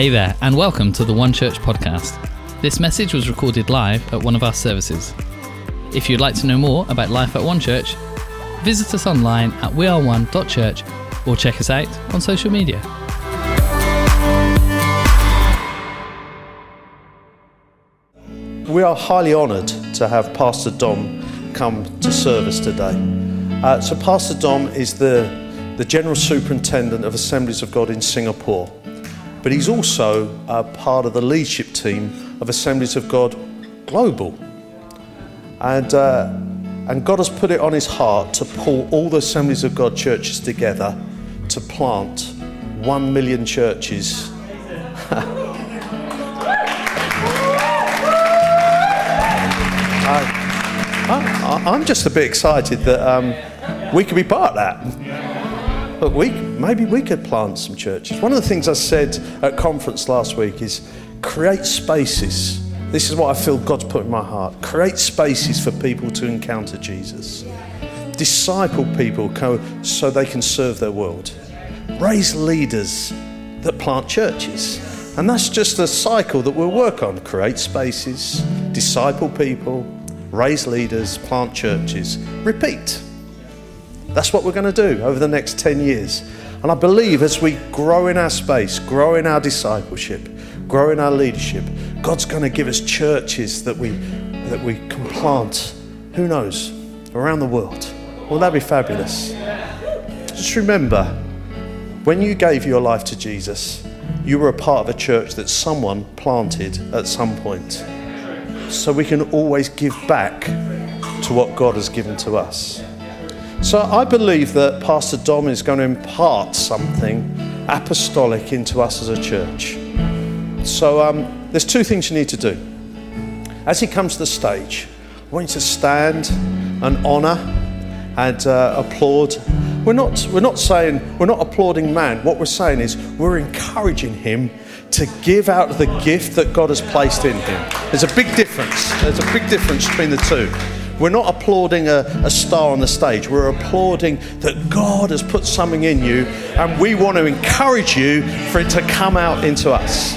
Hey there, and welcome to the One Church podcast. This message was recorded live at one of our services. If you'd like to know more about life at One Church, visit us online at weareone.church or check us out on social media. We are highly honoured to have Pastor Dom come to service today. Uh, so, Pastor Dom is the, the General Superintendent of Assemblies of God in Singapore but he's also part of the leadership team of Assemblies of God Global. And, uh, and God has put it on his heart to pull all the Assemblies of God churches together to plant one million churches. I, am just a bit excited that um, we can be part of that. But we, maybe we could plant some churches. One of the things I said at conference last week is create spaces. This is what I feel God's put in my heart. Create spaces for people to encounter Jesus. Disciple people so they can serve their world. Raise leaders that plant churches. And that's just a cycle that we'll work on. Create spaces, disciple people, raise leaders, plant churches. Repeat. That's what we're going to do over the next 10 years. And I believe as we grow in our space, grow in our discipleship, grow in our leadership, God's going to give us churches that we, that we can plant, who knows, around the world. Well, that'd be fabulous. Just remember, when you gave your life to Jesus, you were a part of a church that someone planted at some point. So we can always give back to what God has given to us. So I believe that Pastor Dom is going to impart something apostolic into us as a church. So um, there's two things you need to do. As he comes to the stage, I want you to stand and honour and uh, applaud. We're not, we're not saying, we're not applauding man. What we're saying is we're encouraging him to give out the gift that God has placed in him. There's a big difference. There's a big difference between the two. We're not applauding a, a star on the stage. We're applauding that God has put something in you and we want to encourage you for it to come out into us.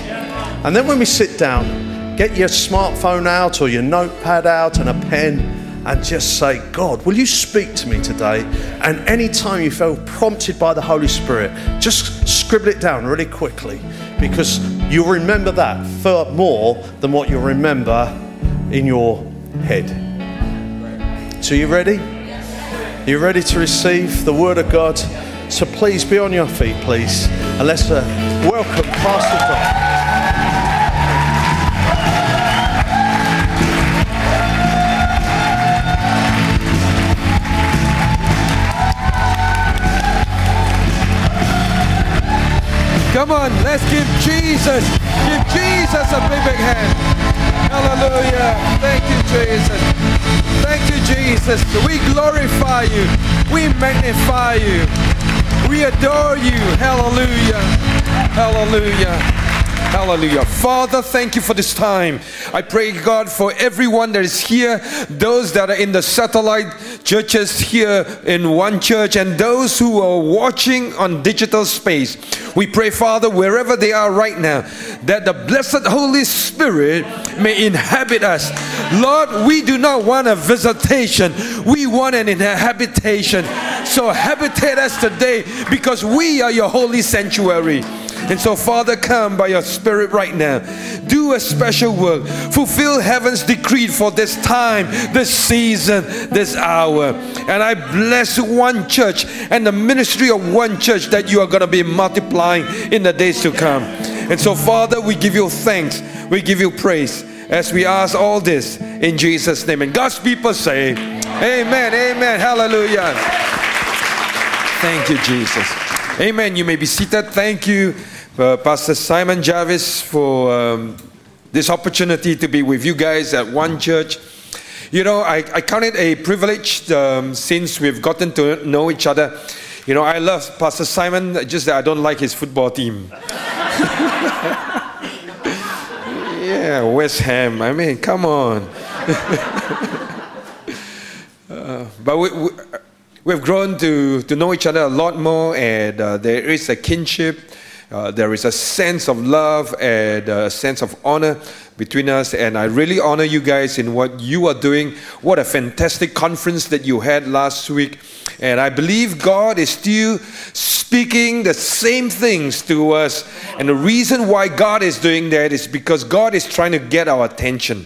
And then when we sit down, get your smartphone out or your notepad out and a pen and just say, God, will you speak to me today? And anytime you feel prompted by the Holy Spirit, just scribble it down really quickly because you'll remember that far more than what you'll remember in your head. So, you ready? You ready to receive the Word of God? So, please be on your feet, please, and let's uh, welcome Pastor Dom. Come on, let's give Jesus, give Jesus a big, big hand. Hallelujah. Thank you, Jesus. Thank you, Jesus. We glorify you. We magnify you. We adore you. Hallelujah. Hallelujah. Hallelujah. Father, thank you for this time. I pray, God, for everyone that is here, those that are in the satellite churches here in one church, and those who are watching on digital space. We pray, Father, wherever they are right now, that the blessed Holy Spirit may inhabit us. Lord, we do not want a visitation, we want an inhabitation. So habitate us today because we are your holy sanctuary. And so, Father, come by your Spirit right now. Do a special work. Fulfill heaven's decree for this time, this season, this hour. And I bless one church and the ministry of one church that you are going to be multiplying in the days to come. And so, Father, we give you thanks. We give you praise as we ask all this in Jesus' name. And God's people say, Amen, Amen, Hallelujah. Thank you, Jesus. Amen. You may be seated. Thank you uh, Pastor Simon Jarvis for um, this opportunity to be with you guys at One Church. You know, I, I count it a privilege um, since we've gotten to know each other. You know, I love Pastor Simon, just that I don't like his football team. yeah, West Ham. I mean, come on. uh, but we, we, we've grown to, to know each other a lot more, and uh, there is a kinship uh, there is a sense of love and a sense of honor between us. And I really honor you guys in what you are doing. What a fantastic conference that you had last week. And I believe God is still speaking the same things to us. And the reason why God is doing that is because God is trying to get our attention.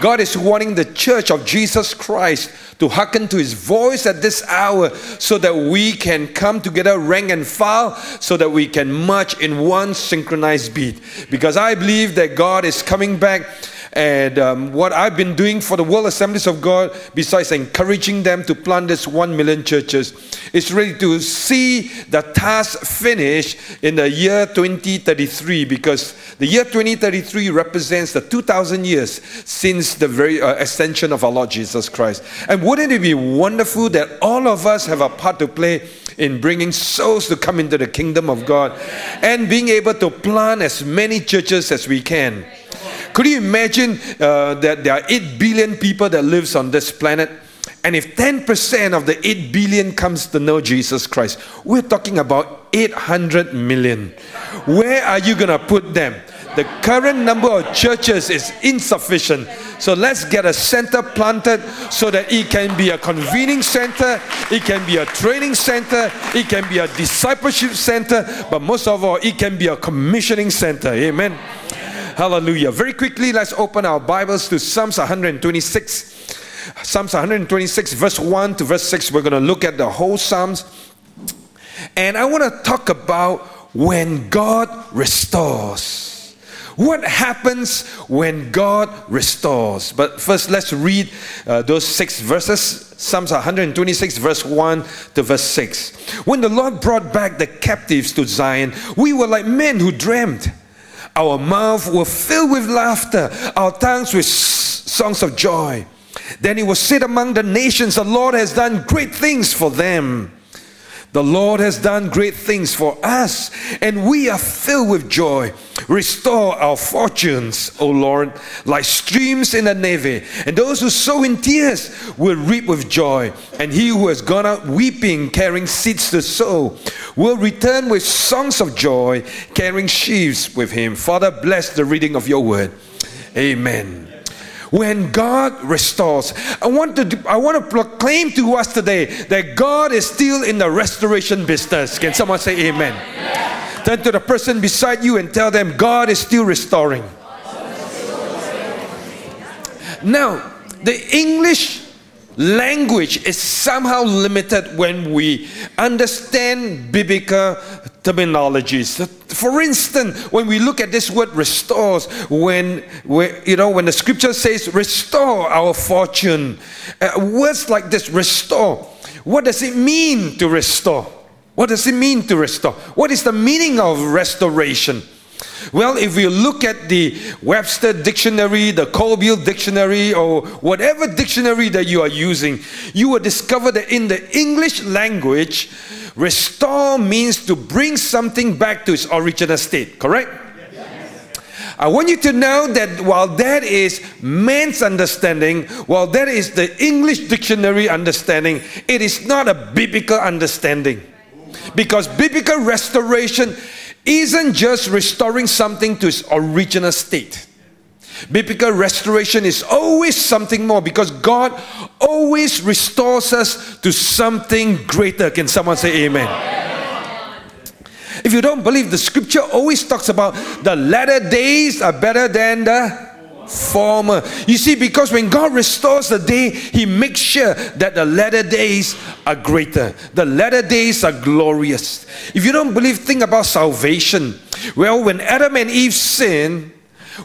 God is wanting the church of Jesus Christ to hearken to his voice at this hour so that we can come together rank and file so that we can march in one synchronized beat. Because i believe that god is coming back and um, what I've been doing for the World Assemblies of God, besides encouraging them to plant this one million churches, is really to see the task finished in the year 2033 because the year 2033 represents the 2000 years since the very uh, ascension of our Lord Jesus Christ. And wouldn't it be wonderful that all of us have a part to play in bringing souls to come into the kingdom of God and being able to plant as many churches as we can? Could you imagine uh, that there are 8 billion people that lives on this planet? And if 10% of the 8 billion comes to know Jesus Christ, we're talking about 800 million. Where are you going to put them? The current number of churches is insufficient. So let's get a center planted so that it can be a convening center, it can be a training center, it can be a discipleship center, but most of all, it can be a commissioning center. Amen. Hallelujah. Very quickly, let's open our Bibles to Psalms 126. Psalms 126, verse 1 to verse 6. We're going to look at the whole Psalms. And I want to talk about when God restores. What happens when God restores? But first, let's read uh, those six verses. Psalms 126, verse 1 to verse 6. When the Lord brought back the captives to Zion, we were like men who dreamed. Our mouth will fill with laughter, our tongues with songs of joy. Then he will sit among the nations, the Lord has done great things for them. The Lord has done great things for us, and we are filled with joy. Restore our fortunes, O Lord, like streams in the Negev. And those who sow in tears will reap with joy. And he who has gone out weeping, carrying seeds to sow, will return with songs of joy, carrying sheaves with him. Father, bless the reading of your word. Amen when God restores. I want to I want to proclaim to us today that God is still in the restoration business. Can someone say amen? Turn to the person beside you and tell them God is still restoring. Now, the English language is somehow limited when we understand biblical terminologies. For instance, when we look at this word restores, when, you know when the scripture says restore our fortune, uh, words like this restore. What does it mean to restore? What does it mean to restore? What is the meaning of restoration? Well, if you look at the Webster dictionary, the Colville dictionary, or whatever dictionary that you are using, you will discover that in the English language, restore means to bring something back to its original state, correct? I want you to know that while that is man's understanding, while that is the English dictionary understanding, it is not a biblical understanding. Because biblical restoration isn't just restoring something to its original state. Biblical restoration is always something more because God always restores us to something greater. Can someone say amen? If you don't believe, the scripture always talks about the latter days are better than the former. You see, because when God restores the day, He makes sure that the latter days are greater. The latter days are glorious. If you don't believe, think about salvation. Well, when Adam and Eve sinned,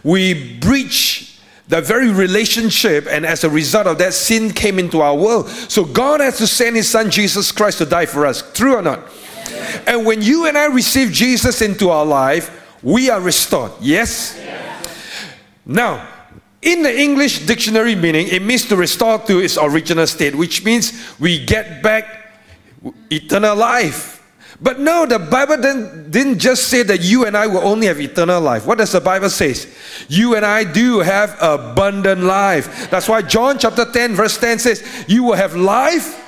we breach the very relationship, and as a result of that, sin came into our world. So God has to send His Son Jesus Christ to die for us. True or not? And when you and I receive Jesus into our life, we are restored. Yes? Now, in the English dictionary meaning, it means to restore to its original state, which means we get back eternal life. But no, the Bible didn't, didn't just say that you and I will only have eternal life. What does the Bible say? You and I do have abundant life. That's why John chapter 10, verse 10 says, You will have life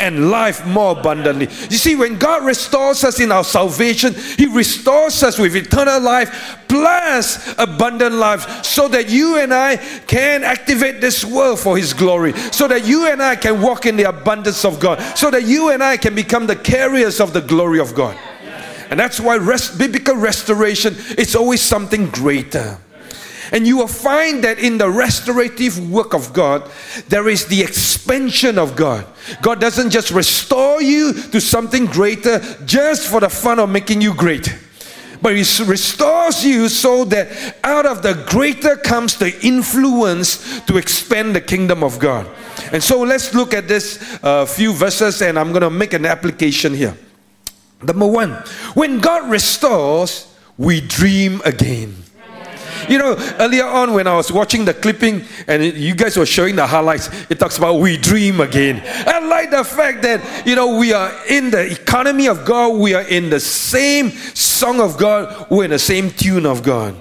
and life more abundantly. You see, when God restores us in our salvation, He restores us with eternal life plus abundant life so that you and I can activate this world for His glory, so that you and I can walk in the abundance of God, so that you and I can become the carriers of the glory of God. And that's why rest, biblical restoration is always something greater. And you will find that in the restorative work of God, there is the expansion of God. God doesn't just restore you to something greater just for the fun of making you great. But He restores you so that out of the greater comes the influence to expand the kingdom of God. And so let's look at this uh, few verses, and I'm going to make an application here. Number one, when God restores, we dream again. You know, earlier on when I was watching the clipping and you guys were showing the highlights, it talks about we dream again. I like the fact that, you know, we are in the economy of God, we are in the same song of God, we're in the same tune of God.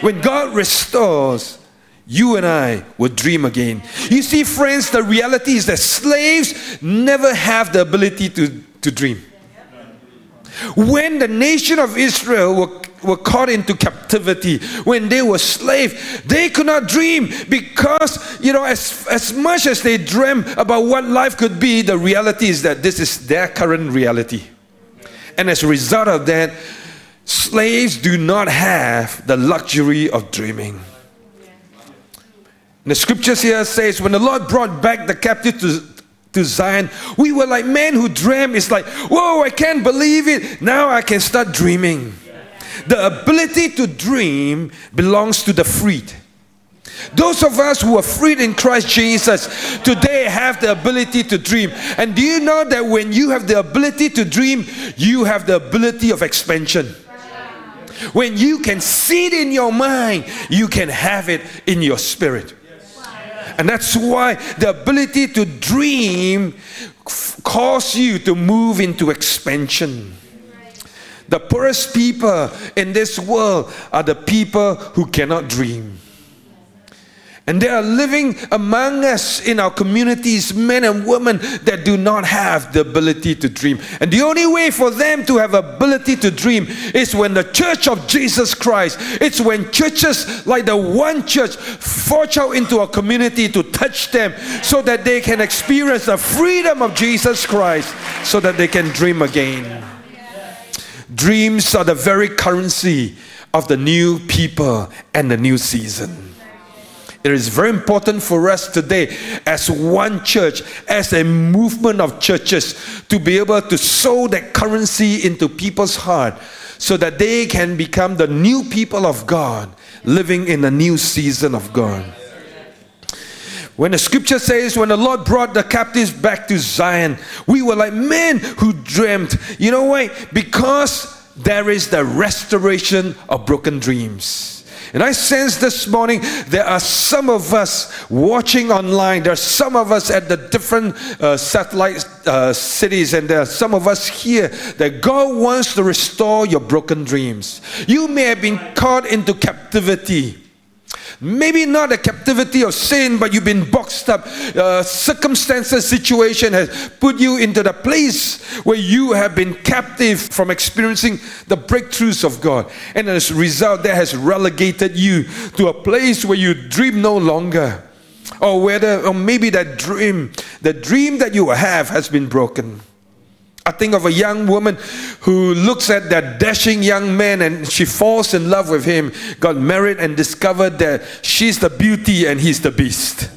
When God restores, you and I will dream again. You see, friends, the reality is that slaves never have the ability to, to dream. When the nation of Israel were were caught into captivity, when they were slaves, they could not dream because, you know, as, as much as they dream about what life could be, the reality is that this is their current reality. And as a result of that, slaves do not have the luxury of dreaming. the scriptures here says, when the Lord brought back the captive to, to Zion, we were like men who dream. It's like, whoa, I can't believe it. Now I can start dreaming. The ability to dream belongs to the freed. Those of us who are freed in Christ Jesus today have the ability to dream. And do you know that when you have the ability to dream, you have the ability of expansion? When you can see it in your mind, you can have it in your spirit. And that's why the ability to dream causes you to move into expansion. The poorest people in this world are the people who cannot dream. And they are living among us in our communities, men and women that do not have the ability to dream. And the only way for them to have ability to dream is when the church of Jesus Christ, it's when churches like the one church forge out into a community to touch them so that they can experience the freedom of Jesus Christ so that they can dream again. Dreams are the very currency of the new people and the new season. It is very important for us today, as one church, as a movement of churches, to be able to sow that currency into people's heart so that they can become the new people of God, living in a new season of God. When the scripture says, when the Lord brought the captives back to Zion, we were like men who dreamt. You know why? Because there is the restoration of broken dreams. And I sense this morning there are some of us watching online. There are some of us at the different uh, satellite uh, cities, and there are some of us here that God wants to restore your broken dreams. You may have been caught into captivity Maybe not a captivity of sin, but you've been boxed up. Uh, circumstances, situation has put you into the place where you have been captive from experiencing the breakthroughs of God. And as a result, that has relegated you to a place where you dream no longer. Or whether, or maybe that dream, the dream that you have has been broken. I think of a young woman who looks at that dashing young man and she falls in love with him, got married, and discovered that she's the beauty and he's the beast.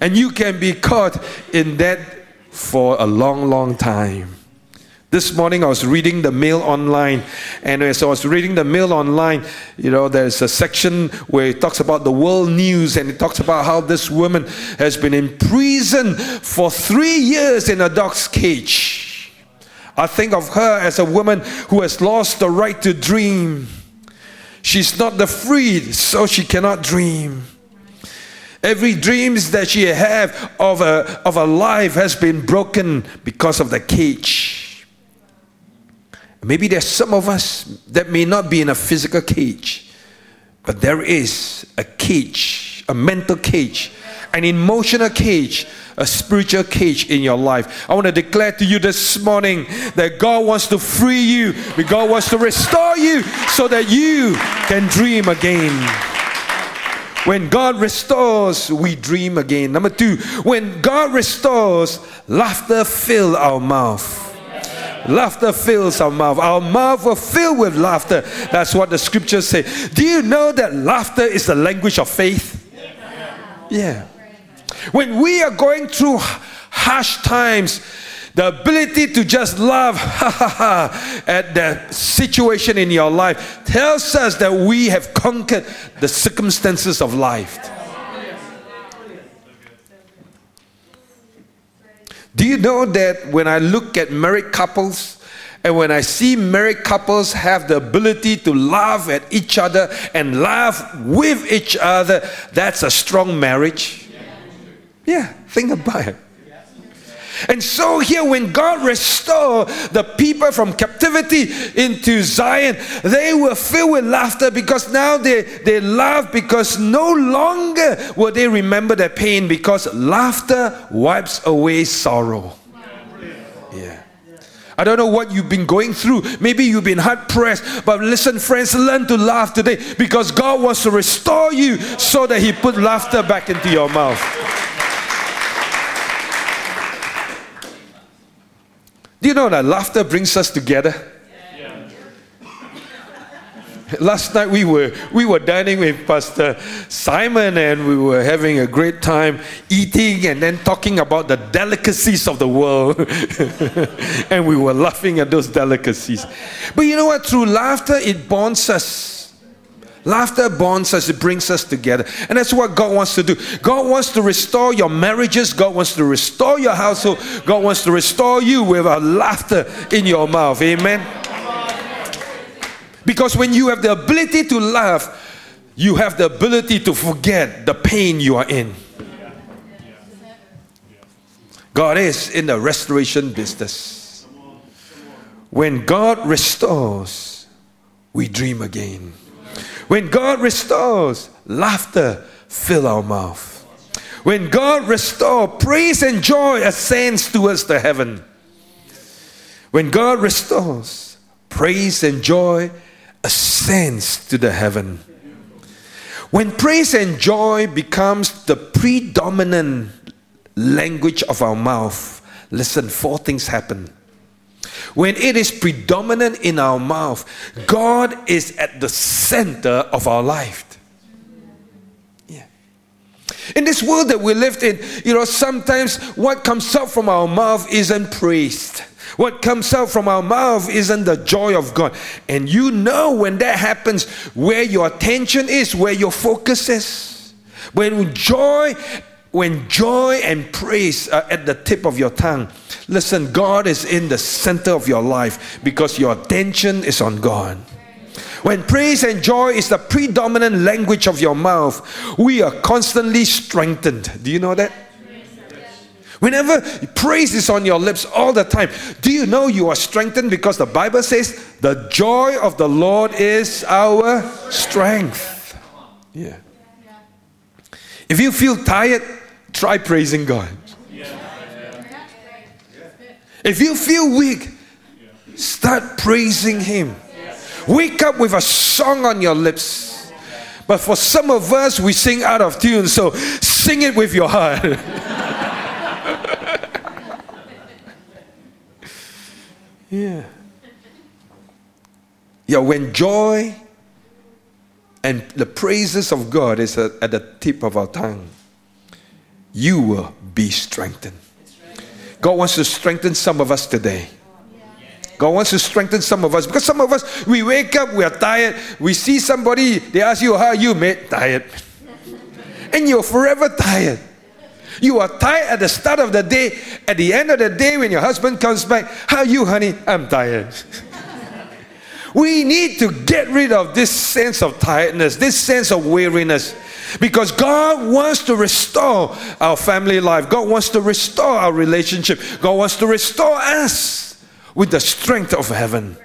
And you can be caught in that for a long, long time. This morning I was reading the mail online, and as I was reading the mail online, you know, there's a section where it talks about the world news and it talks about how this woman has been in prison for three years in a dog's cage. I think of her as a woman who has lost the right to dream. She's not the freed, so she cannot dream. Every dreams that she have of a, of a life has been broken because of the cage. Maybe there's some of us that may not be in a physical cage, but there is a cage, a mental cage, an emotional cage, a spiritual cage in your life. I want to declare to you this morning that God wants to free you, that God wants to restore you so that you can dream again. When God restores, we dream again. Number two, when God restores, laughter fills our mouth. Laughter fills our mouth. Our mouth will fill with laughter. That's what the scriptures say. Do you know that laughter is the language of faith? Yeah. When we are going through harsh times, the ability to just laugh at the situation in your life tells us that we have conquered the circumstances of life. Do you know that when I look at married couples and when I see married couples have the ability to laugh at each other and laugh with each other, that's a strong marriage? Yeah, think about it. And so here, when God restored the people from captivity into Zion, they were filled with laughter because now they, they laugh because no longer will they remember their pain because laughter wipes away sorrow. Yeah. I don't know what you've been going through. Maybe you've been hard pressed. But listen, friends, learn to laugh today because God wants to restore you so that He put laughter back into your mouth. Do you know that laughter brings us together? Last night we were we were dining with Pastor Simon and we were having a great time eating and then talking about the delicacies of the world. and we were laughing at those delicacies. But you know what? Through laughter it bonds us. Laughter bonds us, it brings us together. And that's what God wants to do. God wants to restore your marriages, God wants to restore your household, God wants to restore you with a laughter in your mouth. Amen. Because when you have the ability to laugh, you have the ability to forget the pain you are in. God is in the restoration business. When God restores, we dream again. When God restores, laughter fill our mouth. When God restores, praise and joy ascends towards the heaven. When God restores, praise and joy ascends to the heaven. When praise and joy becomes the predominant language of our mouth, listen, four things happen. When it is predominant in our mouth, God is at the center of our life. Yeah. In this world that we live in, you know, sometimes what comes out from our mouth isn't praised. What comes out from our mouth isn't the joy of God. And you know when that happens, where your attention is, where your focus is. When joy when joy and praise are at the tip of your tongue, listen, God is in the center of your life because your attention is on God. When praise and joy is the predominant language of your mouth, we are constantly strengthened. Do you know that? Whenever praise is on your lips all the time, do you know you are strengthened? Because the Bible says the joy of the Lord is our strength. Yeah. If you feel tired, Try praising God. If you feel weak, start praising Him. Wake up with a song on your lips. But for some of us, we sing out of tune, so sing it with your heart. yeah. Yeah, when joy and the praises of God is at the tip of our tongue, you will be strengthened. God wants to strengthen some of us today. God wants to strengthen some of us because some of us we wake up, we are tired, we see somebody, they ask you, How are you, mate? Tired. And you're forever tired. You are tired at the start of the day. At the end of the day, when your husband comes back, How are you, honey? I'm tired. we need to get rid of this sense of tiredness, this sense of weariness. Because God wants to restore our family life. God wants to restore our relationship. God wants to restore us with the strength of heaven.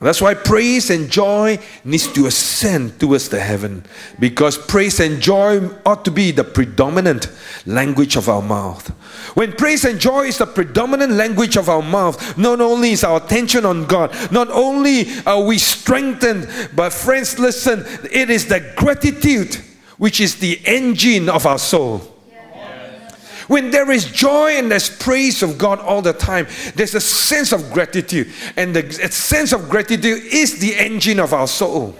That's why praise and joy needs to ascend towards the heaven because praise and joy ought to be the predominant language of our mouth. When praise and joy is the predominant language of our mouth, not only is our attention on God, not only are we strengthened, but friends, listen, it is the gratitude which is the engine of our soul. When there is joy and there's praise of God all the time, there's a sense of gratitude. And the sense of gratitude is the engine of our soul.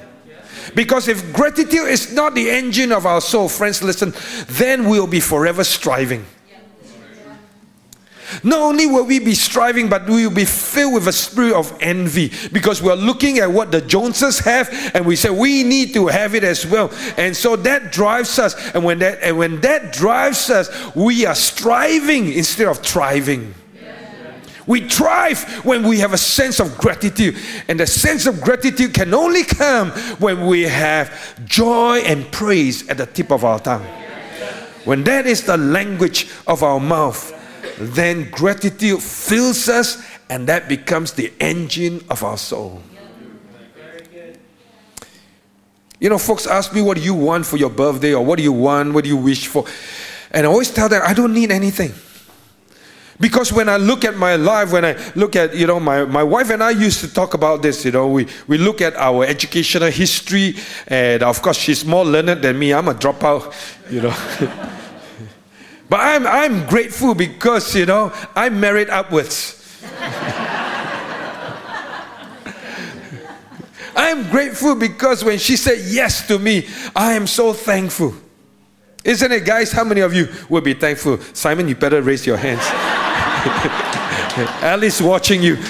Because if gratitude is not the engine of our soul, friends, listen, then we'll be forever striving. Not only will we be striving, but we will be filled with a spirit of envy because we're looking at what the Joneses have and we say we need to have it as well. And so that drives us. And when that and when that drives us, we are striving instead of thriving. We thrive when we have a sense of gratitude. And the sense of gratitude can only come when we have joy and praise at the tip of our tongue. When that is the language of our mouth, then gratitude fills us and that becomes the engine of our soul. You know, folks ask me, What do you want for your birthday? or What do you want? What do you wish for? And I always tell them, I don't need anything. Because when I look at my life, when I look at, you know, my, my wife and I used to talk about this, you know, we, we look at our educational history, and of course, she's more learned than me. I'm a dropout, you know. But I'm, I'm grateful because, you know, I married upwards. I'm grateful because when she said yes to me, I am so thankful. Isn't it, guys? How many of you will be thankful? Simon, you better raise your hands. Alice watching you.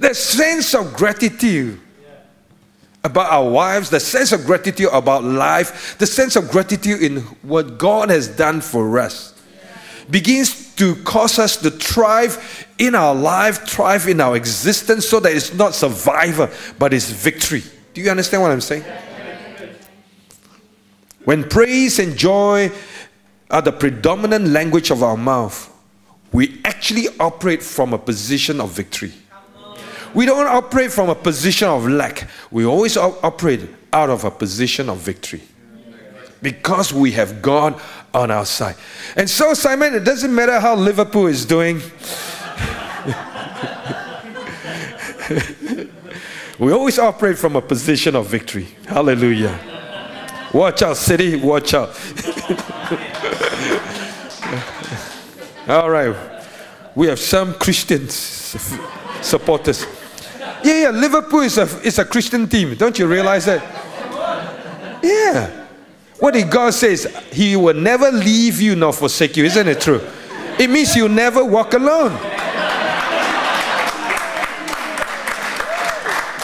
the sense of gratitude about our wives, the sense of gratitude about life, the sense of gratitude in what God has done for us begins to cause us to thrive in our life, thrive in our existence, so that it's not survival, but it's victory. Do you understand what I'm saying? When praise and joy are the predominant language of our mouth, we actually operate from a position of victory. We don't operate from a position of lack. We always operate out of a position of victory. Because we have God on our side. And so, Simon, it doesn't matter how Liverpool is doing. we always operate from a position of victory. Hallelujah. Watch out, city, watch out. All right. We have some Christians supporters. Yeah, yeah, Liverpool is a, is a Christian team. Don't you realize that? Yeah. What did God says? He will never leave you nor forsake you. Isn't it true? It means you never walk alone.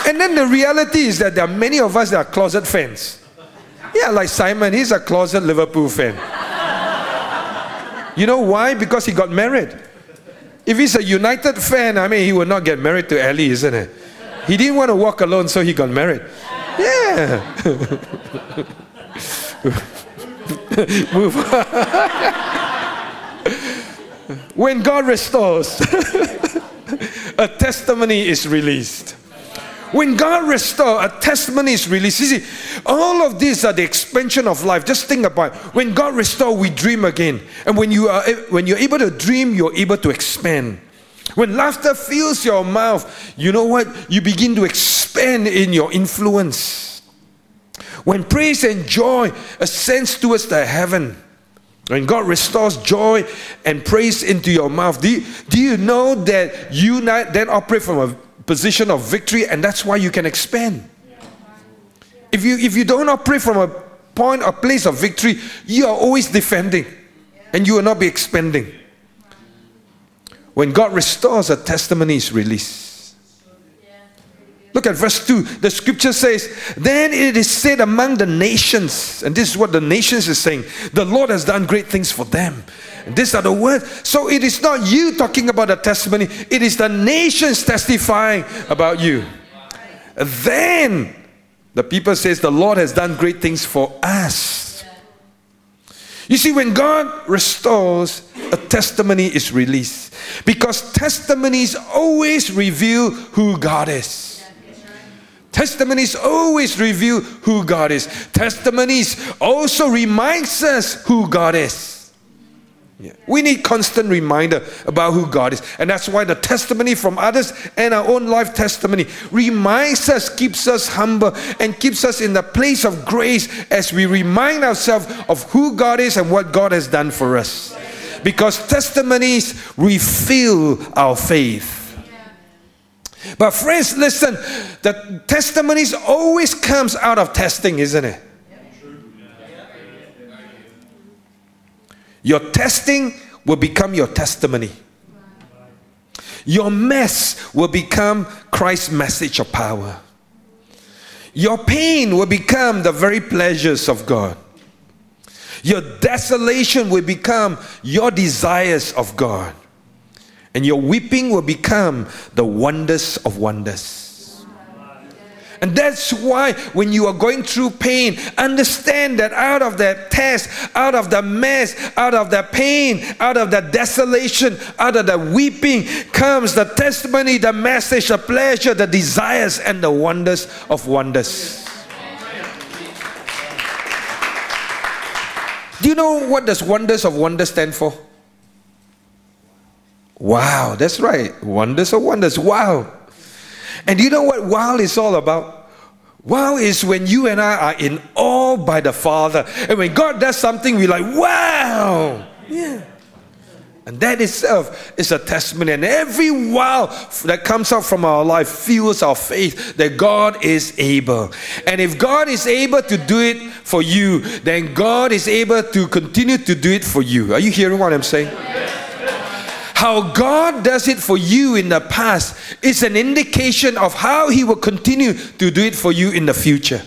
And then the reality is that there are many of us that are closet fans. Yeah, like Simon, he's a closet Liverpool fan. You know why? Because he got married. If he's a United fan, I mean, he will not get married to Ellie, isn't it? He didn't want to walk alone, so he got married. Yeah. Move when God restores, a testimony is released. When God restores, a testimony is released. You see, all of these are the expansion of life. Just think about it. when God restores, we dream again. And when you are when you're able to dream, you're able to expand. When laughter fills your mouth, you know what? You begin to expand in your influence. When praise and joy ascends towards the heaven, when God restores joy and praise into your mouth, do you, do you know that you then operate from a position of victory and that's why you can expand? If you, if you don't operate from a point or place of victory, you are always defending and you will not be expanding. When God restores, a testimony is released. Look at verse 2. The scripture says, Then it is said among the nations, and this is what the nations is saying the Lord has done great things for them. These are the words. So it is not you talking about a testimony, it is the nations testifying about you. Then the people says the Lord has done great things for us. You see, when God restores, a testimony is released. Because testimonies always reveal who God is. Testimonies always reveal who God is. Testimonies also reminds us who God is. Yeah. We need constant reminder about who God is. And that's why the testimony from others and our own life testimony reminds us, keeps us humble, and keeps us in the place of grace as we remind ourselves of who God is and what God has done for us. Because testimonies refill our faith. But friends, listen, the testimonies always comes out of testing, isn't it? Your testing will become your testimony. Your mess will become Christ's message of power. Your pain will become the very pleasures of God. Your desolation will become your desires of God. And your weeping will become the wonders of wonders. And that's why when you are going through pain, understand that out of that test, out of the mess, out of the pain, out of the desolation, out of the weeping comes the testimony, the message, the pleasure, the desires, and the wonders of wonders. Do you know what does wonders of wonders stand for? Wow, that's right. Wonders of wonders. Wow. And you know what wow is all about? Wow is when you and I are in awe by the Father. And when God does something, we're like, wow. Yeah. And that itself is a testimony. And every wow that comes out from our life fuels our faith that God is able. And if God is able to do it for you, then God is able to continue to do it for you. Are you hearing what I'm saying? How God does it for you in the past is an indication of how He will continue to do it for you in the future.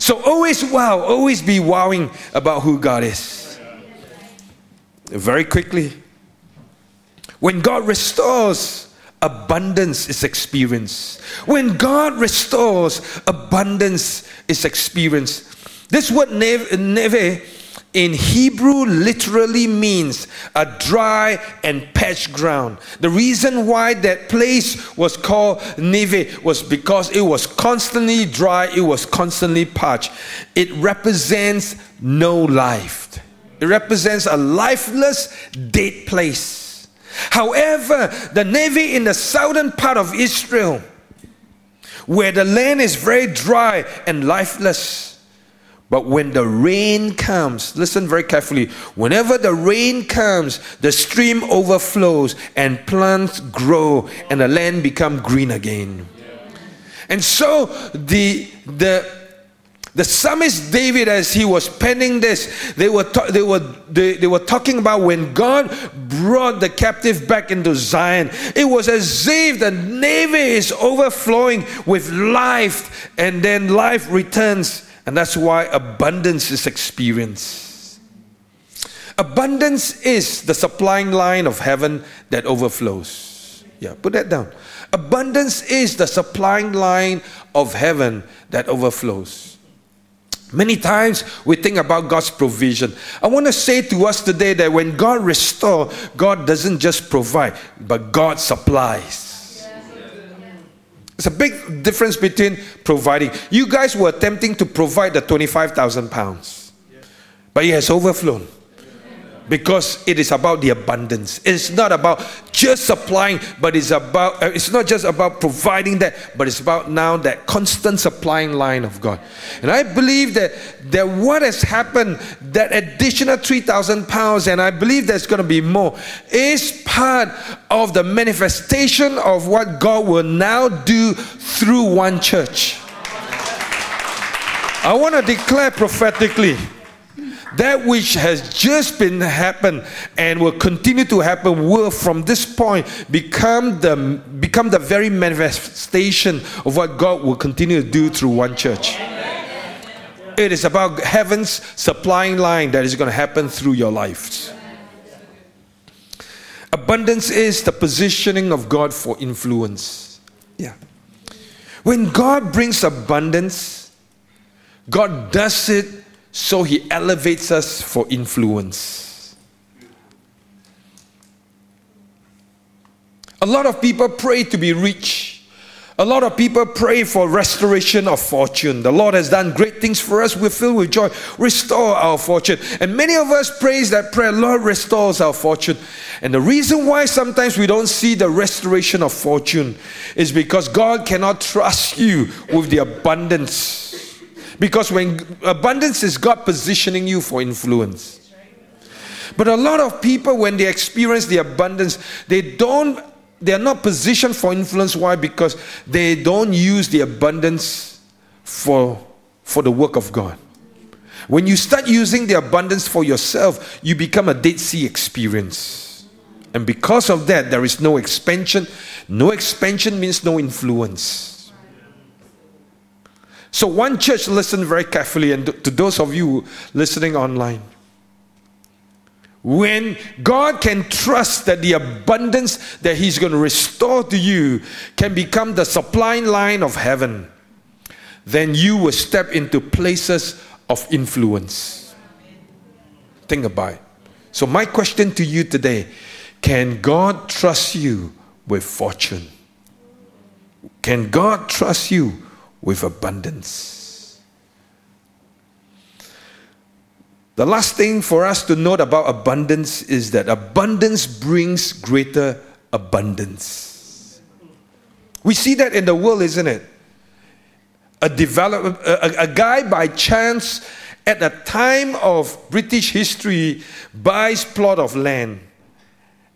So always wow, always be wowing about who God is. Very quickly, when God restores, abundance is experienced. When God restores, abundance is experienced. This word Negev, Negev in Hebrew literally means a dry and parched ground. The reason why that place was called Negev was because it was constantly dry, it was constantly parched. It represents no life. It represents a lifeless, dead place. However, the Negev in the southern part of Israel, where the land is very dry and lifeless, but when the rain comes, listen very carefully. Whenever the rain comes, the stream overflows and plants grow and the land become green again. And so the the the psalmist David, as he was penning this, they were, ta- they, were, they, they were talking about when God brought the captive back into Zion. It was as if the Negev is overflowing with life, and then life returns and that's why abundance is experienced. Abundance is the supplying line of heaven that overflows. Yeah, put that down. Abundance is the supplying line of heaven that overflows. Many times we think about God's provision. I want to say to us today that when God restores, God doesn't just provide, but God supplies. It's a big difference between providing. You guys were attempting to provide the 25,000 pounds, but it has overflown because it is about the abundance. It's not about just supplying, but it's about uh, it's not just about providing that, but it's about now that constant supplying line of God. And I believe that that what has happened, that additional three thousand pounds, and I believe there's going to be more, is part of the manifestation of what God will now do through one church. I want to declare prophetically that which has just been happened and will continue to happen will from this point become the become the very manifestation of what God will continue to do through one church. It is about heaven's supplying line that is going to happen through your lives. Abundance is the positioning of God for influence. Yeah. When God brings abundance, God does it so he elevates us for influence. A lot of people pray to be rich. A lot of people pray for restoration of fortune. The Lord has done great things for us. We're filled with joy. Restore our fortune. And many of us praise that prayer, Lord, restores our fortune. And the reason why sometimes we don't see the restoration of fortune is because God cannot trust you with the abundance. Because when abundance is God positioning you for influence. But a lot of people, when they experience the abundance, they don't they are not positioned for influence. Why? Because they don't use the abundance for, for the work of God. When you start using the abundance for yourself, you become a Dead Sea experience. And because of that, there is no expansion. No expansion means no influence. So, one church, listen very carefully, and to those of you listening online. When God can trust that the abundance that He's going to restore to you can become the supply line of heaven, then you will step into places of influence. Think about it. So, my question to you today can God trust you with fortune? Can God trust you with abundance? The last thing for us to note about abundance is that abundance brings greater abundance. We see that in the world, isn't it? A, develop, a, a guy by chance at a time of British history buys plot of land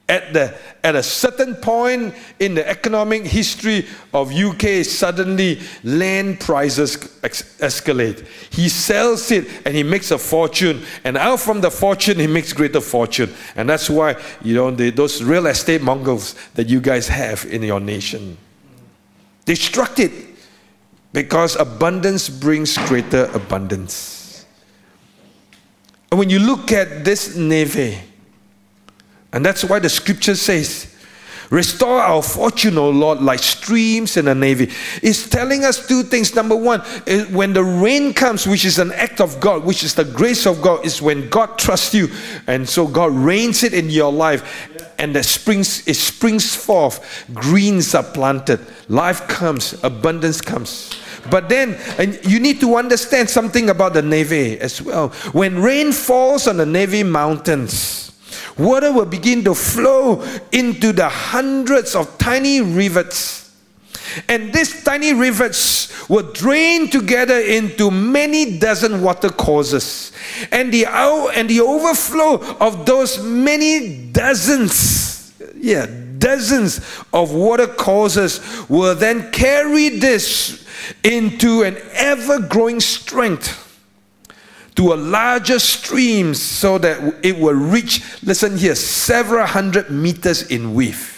at, the, at a certain point in the economic history of UK, suddenly land prices escalate. He sells it and he makes a fortune, and out from the fortune, he makes greater fortune. And that's why, you know, the, those real estate mongrels that you guys have in your nation. Struck it because abundance brings greater abundance. And when you look at this Negev, and that's why the scripture says, Restore our fortune, O Lord, like streams in a Negev. It's telling us two things. Number one, when the rain comes, which is an act of God, which is the grace of God, is when God trusts you. And so God rains it in your life. And the springs, it springs forth. Greens are planted. Life comes, abundance comes. But then, and you need to understand something about the Negev as well. When rain falls on the Negev mountains, water will begin to flow into the hundreds of tiny rivets. And these tiny rivets will drain together into many dozen water courses. And the, and the overflow of those many dozens, yeah, dozens of water courses will then carry this into an ever growing strength to a larger stream so that it will reach, listen here, several hundred meters in width.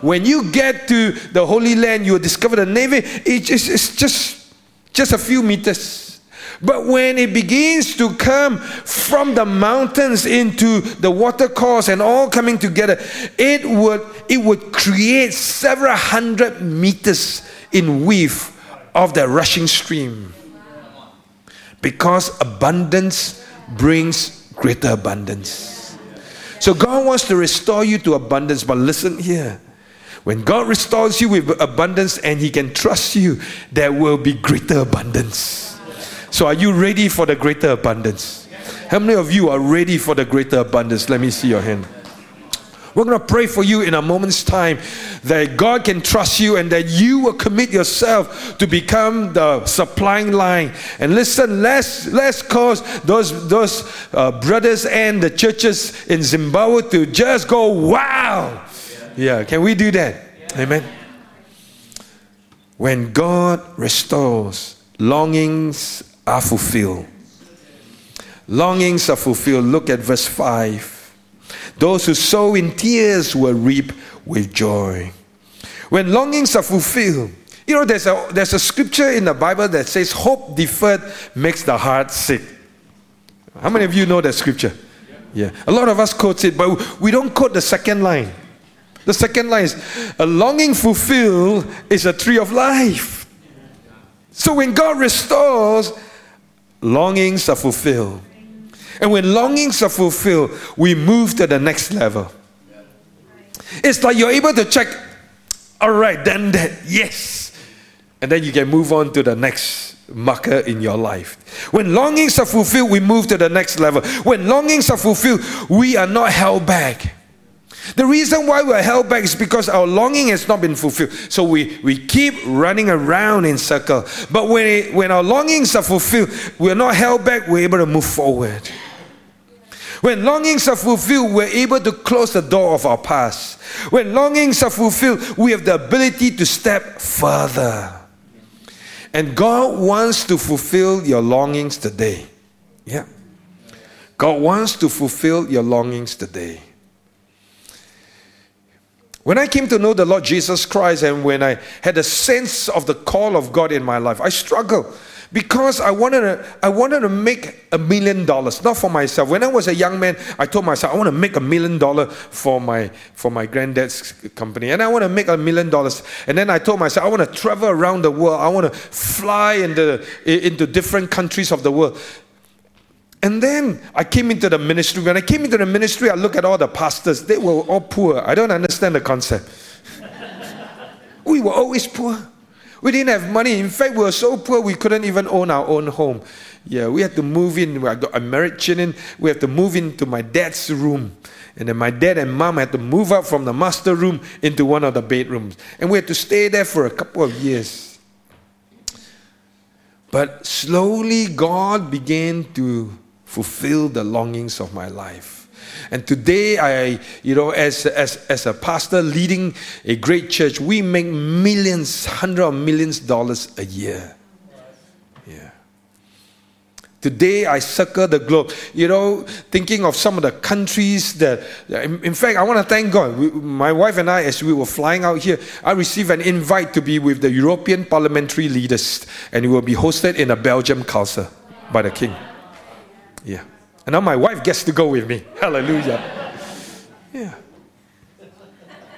When you get to the Holy Land, you will discover the Negev, it's, it's just, just a few meters. But when it begins to come from the mountains into the watercourse and all coming together, it would, it would create several hundred meters in width of the rushing stream because abundance brings greater abundance. So God wants to restore you to abundance, but listen here. When God restores you with abundance and He can trust you, there will be greater abundance. So, are you ready for the greater abundance? How many of you are ready for the greater abundance? Let me see your hand. We're going to pray for you in a moment's time that God can trust you and that you will commit yourself to become the supplying line. And listen, let's let's cause those those uh, brothers and the churches in Zimbabwe to just go wow. Yeah, can we do that? Amen. When God restores, longings are fulfilled. Longings are fulfilled. Look at verse 5. Those who sow in tears will reap with joy. When longings are fulfilled, you know, there's a, there's a scripture in the Bible that says, Hope deferred makes the heart sick. How many of you know that scripture? Yeah. A lot of us quote it, but we don't quote the second line. The second line is, A longing fulfilled is a tree of life. So when God restores, longings are fulfilled. And when longings are fulfilled, we move to the next level. It's like you're able to check All right, then that, yes. And then you can move on to the next marker in your life. When longings are fulfilled, we move to the next level. When longings are fulfilled, we are not held back. The reason why we're held back is because our longing has not been fulfilled. So we, we keep running around in circle. But when, when our longings are fulfilled, we're not held back, we're able to move forward. When longings are fulfilled, we're able to close the door of our past. When longings are fulfilled, we have the ability to step further. And God wants to fulfill your longings today. Yeah. God wants to fulfill your longings today. When I came to know the Lord Jesus Christ and when I had a sense of the call of God in my life, I struggled because I wanted to, I wanted to make a million dollars, not for myself. When I was a young man, I told myself I want to make a million dollars for my for my granddad's company, and I want to make a million dollars. And then I told myself I want to travel around the world. I want to fly into into different countries of the world. And then I came into the ministry. When I came into the ministry, I look at all the pastors. They were all poor. I don't understand the concept. we were always poor. We didn't have money. In fact, we were so poor we couldn't even own our own home. Yeah, we had to move in. I got a married children. We had to move into my dad's room. And then my dad and mom had to move out from the master room into one of the bedrooms. And we had to stay there for a couple of years. But slowly, God began to fulfill the longings of my life. And today, I, you know, as, as, as a pastor leading a great church, we make millions, hundreds of millions of dollars a year. Yeah. Today, I circle the globe, you know, thinking of some of the countries that, in fact, I want to thank God. We, my wife and I, as we were flying out here, I received an invite to be with the European parliamentary leaders, and it will be hosted in a Belgium castle by the king. Yeah. And now my wife gets to go with me. Hallelujah. Yeah.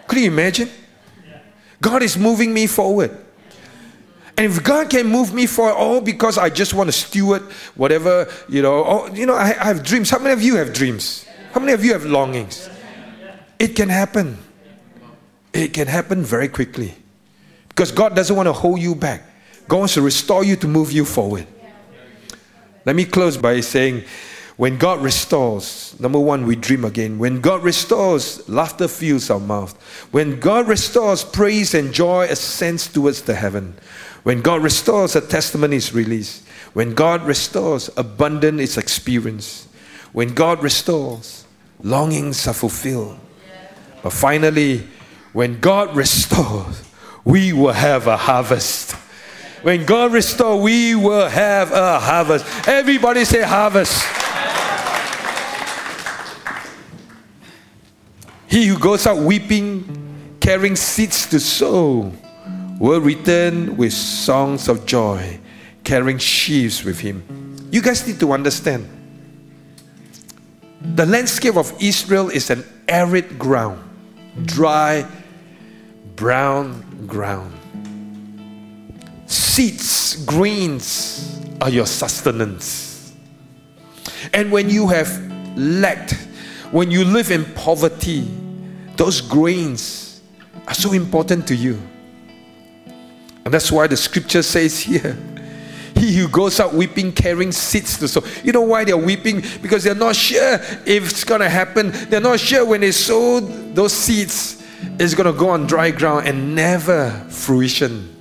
Could you imagine? God is moving me forward. And if God can move me forward, all because I just want to steward whatever, you know, oh, you know, I, I have dreams. How many of you have dreams? How many of you have longings? It can happen. It can happen very quickly. Because God doesn't want to hold you back. God wants to restore you to move you forward. Let me close by saying when God restores, number one, we dream again. When God restores, laughter fills our mouth. When God restores, praise and joy ascends towards the heaven. When God restores, a testimony is released. When God restores, abundant is experienced. When God restores, longings are fulfilled. But finally, when God restores, we will have a harvest. When God restores, we will have a harvest. Everybody say harvest. He who goes out weeping, carrying seeds to sow, will return with songs of joy, carrying sheaves with him. You guys need to understand the landscape of Israel is an arid ground, dry, brown ground. Seeds, greens are your sustenance. And when you have lacked when you live in poverty, those grains are so important to you. And that's why the scripture says here, he who goes out weeping, carrying seeds to sow. You know why they're weeping? Because they're not sure if it's going to happen. They're not sure when they sow those seeds, it's going to go on dry ground and never fruition.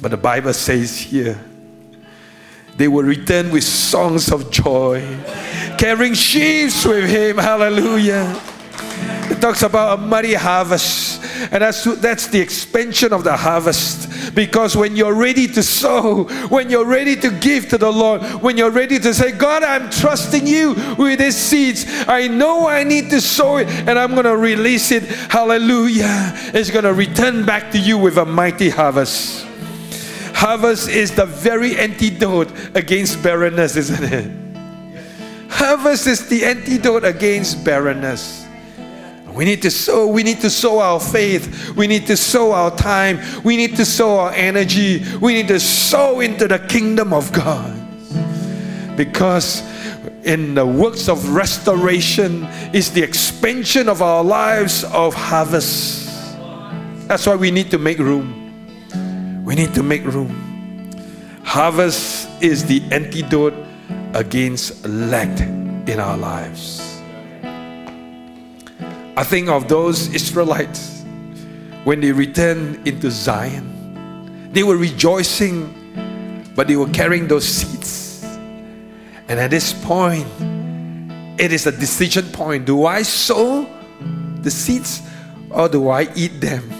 But the Bible says here, they will return with songs of joy, carrying sheaves with him. Hallelujah. It talks about a muddy harvest. And that's, that's the expansion of the harvest. Because when you're ready to sow, when you're ready to give to the Lord, when you're ready to say, God, I'm trusting you with these seeds. I know I need to sow it and I'm going to release it. Hallelujah. It's going to return back to you with a mighty harvest. Harvest is the very antidote against barrenness, isn't it? Harvest is the antidote against barrenness. We need to sow. We need to sow our faith. We need to sow our time. We need to sow our energy. We need to sow into the kingdom of God. Because in the works of restoration is the expansion of our lives of harvest. That's why we need to make room. We need to make room. Harvest is the antidote against lack in our lives. I think of those Israelites when they returned into Zion. They were rejoicing, but they were carrying those seeds. And at this point, it is a decision point. Do I sow the seeds or do I eat them?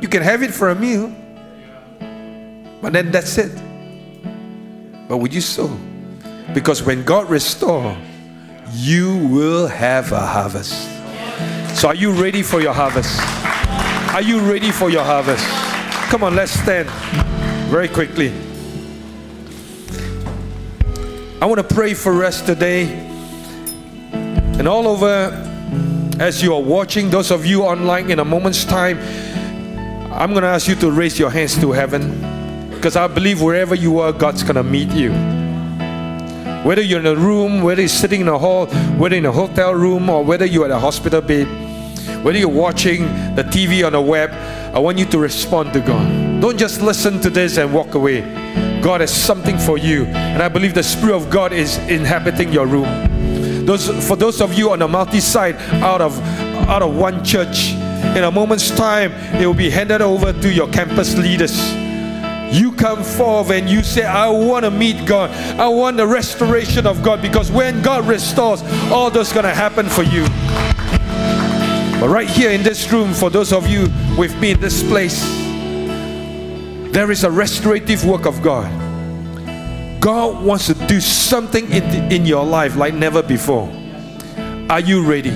You can have it for a meal, but then that's it. But would you sow? Because when God restores, you will have a harvest. So, are you ready for your harvest? Are you ready for your harvest? Come on, let's stand very quickly. I want to pray for us today and all over as you are watching, those of you online in a moment's time. I'm going to ask you to raise your hands to heaven because I believe wherever you are, God's going to meet you. Whether you're in a room, whether you're sitting in a hall, whether in a hotel room, or whether you're at a hospital bed, whether you're watching the TV on the web, I want you to respond to God. Don't just listen to this and walk away. God has something for you, and I believe the Spirit of God is inhabiting your room. Those for those of you on the multi-site out of out of one church, in a moment's time, it will be handed over to your campus leaders you come forth and you say, I want to meet God. I want the restoration of God because when God restores, all that's going to happen for you. But right here in this room, for those of you with me in this place, there is a restorative work of God. God wants to do something in, the, in your life like never before. Are you ready?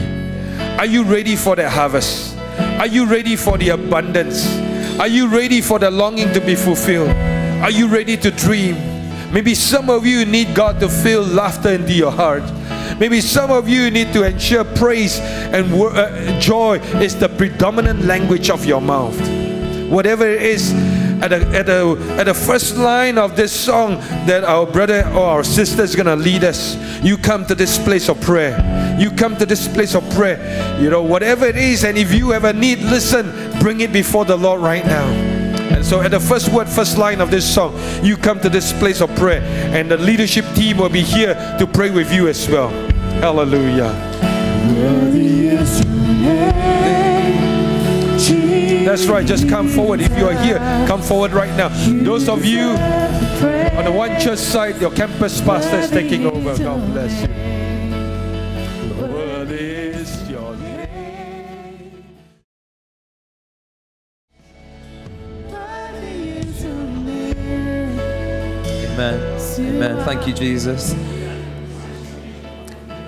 Are you ready for the harvest? Are you ready for the abundance? Are you ready for the longing to be fulfilled? Are you ready to dream? Maybe some of you need God to fill laughter into your heart. Maybe some of you need to ensure praise and uh, joy is the predominant language of your mouth. Whatever it is, at the, at, the, at the first line of this song that our brother or our sister is going to lead us, you come to this place of prayer. You come to this place of prayer. You know, whatever it is, and if you have a need, listen, bring it before the Lord right now. And so, at the first word, first line of this song, you come to this place of prayer, and the leadership team will be here to pray with you as well. Hallelujah. That's right, just come forward. If you are here, come forward right now. Those of you on the one church side, your campus pastor is taking over. God bless you. Amen. Amen. Thank you, Jesus.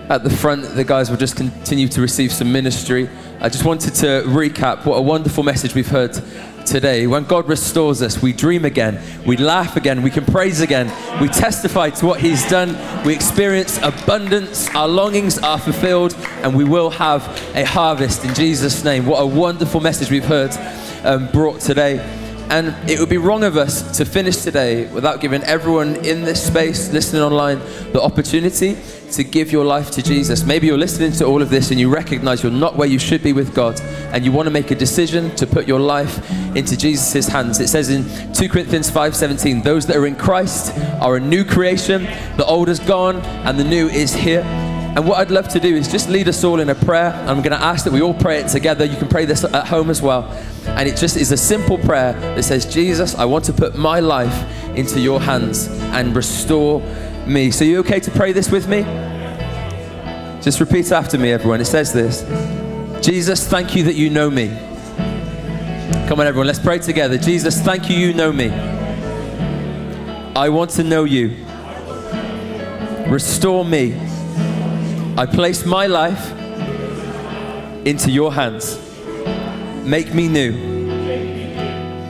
At the front, the guys will just continue to receive some ministry. I just wanted to recap what a wonderful message we've heard today. When God restores us, we dream again, we laugh again, we can praise again, we testify to what He's done, we experience abundance, our longings are fulfilled, and we will have a harvest in Jesus' name. What a wonderful message we've heard um, brought today. And it would be wrong of us to finish today without giving everyone in this space, listening online, the opportunity to give your life to Jesus. Maybe you're listening to all of this and you recognize you're not where you should be with God and you want to make a decision to put your life into Jesus' hands. It says in 2 Corinthians 5:17, those that are in Christ are a new creation. The old is gone and the new is here. And what I'd love to do is just lead us all in a prayer. I'm going to ask that we all pray it together. You can pray this at home as well. And it just is a simple prayer that says, Jesus, I want to put my life into your hands and restore me. So, you okay to pray this with me? Just repeat after me, everyone. It says this Jesus, thank you that you know me. Come on, everyone, let's pray together. Jesus, thank you, you know me. I want to know you. Restore me. I place my life into your hands. Make me new.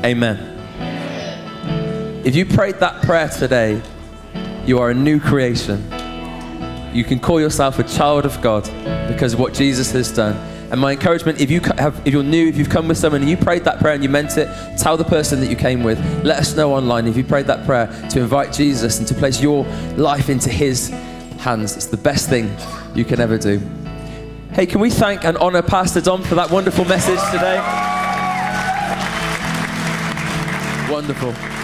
Amen. If you prayed that prayer today, you are a new creation. You can call yourself a child of God because of what Jesus has done. And my encouragement, if you have, if you're new, if you've come with someone and you prayed that prayer and you meant it, tell the person that you came with. Let us know online if you prayed that prayer to invite Jesus and to place your life into His hands. It's the best thing you can ever do. Hey, can we thank and honor Pastor Dom for that wonderful message today? Wonderful.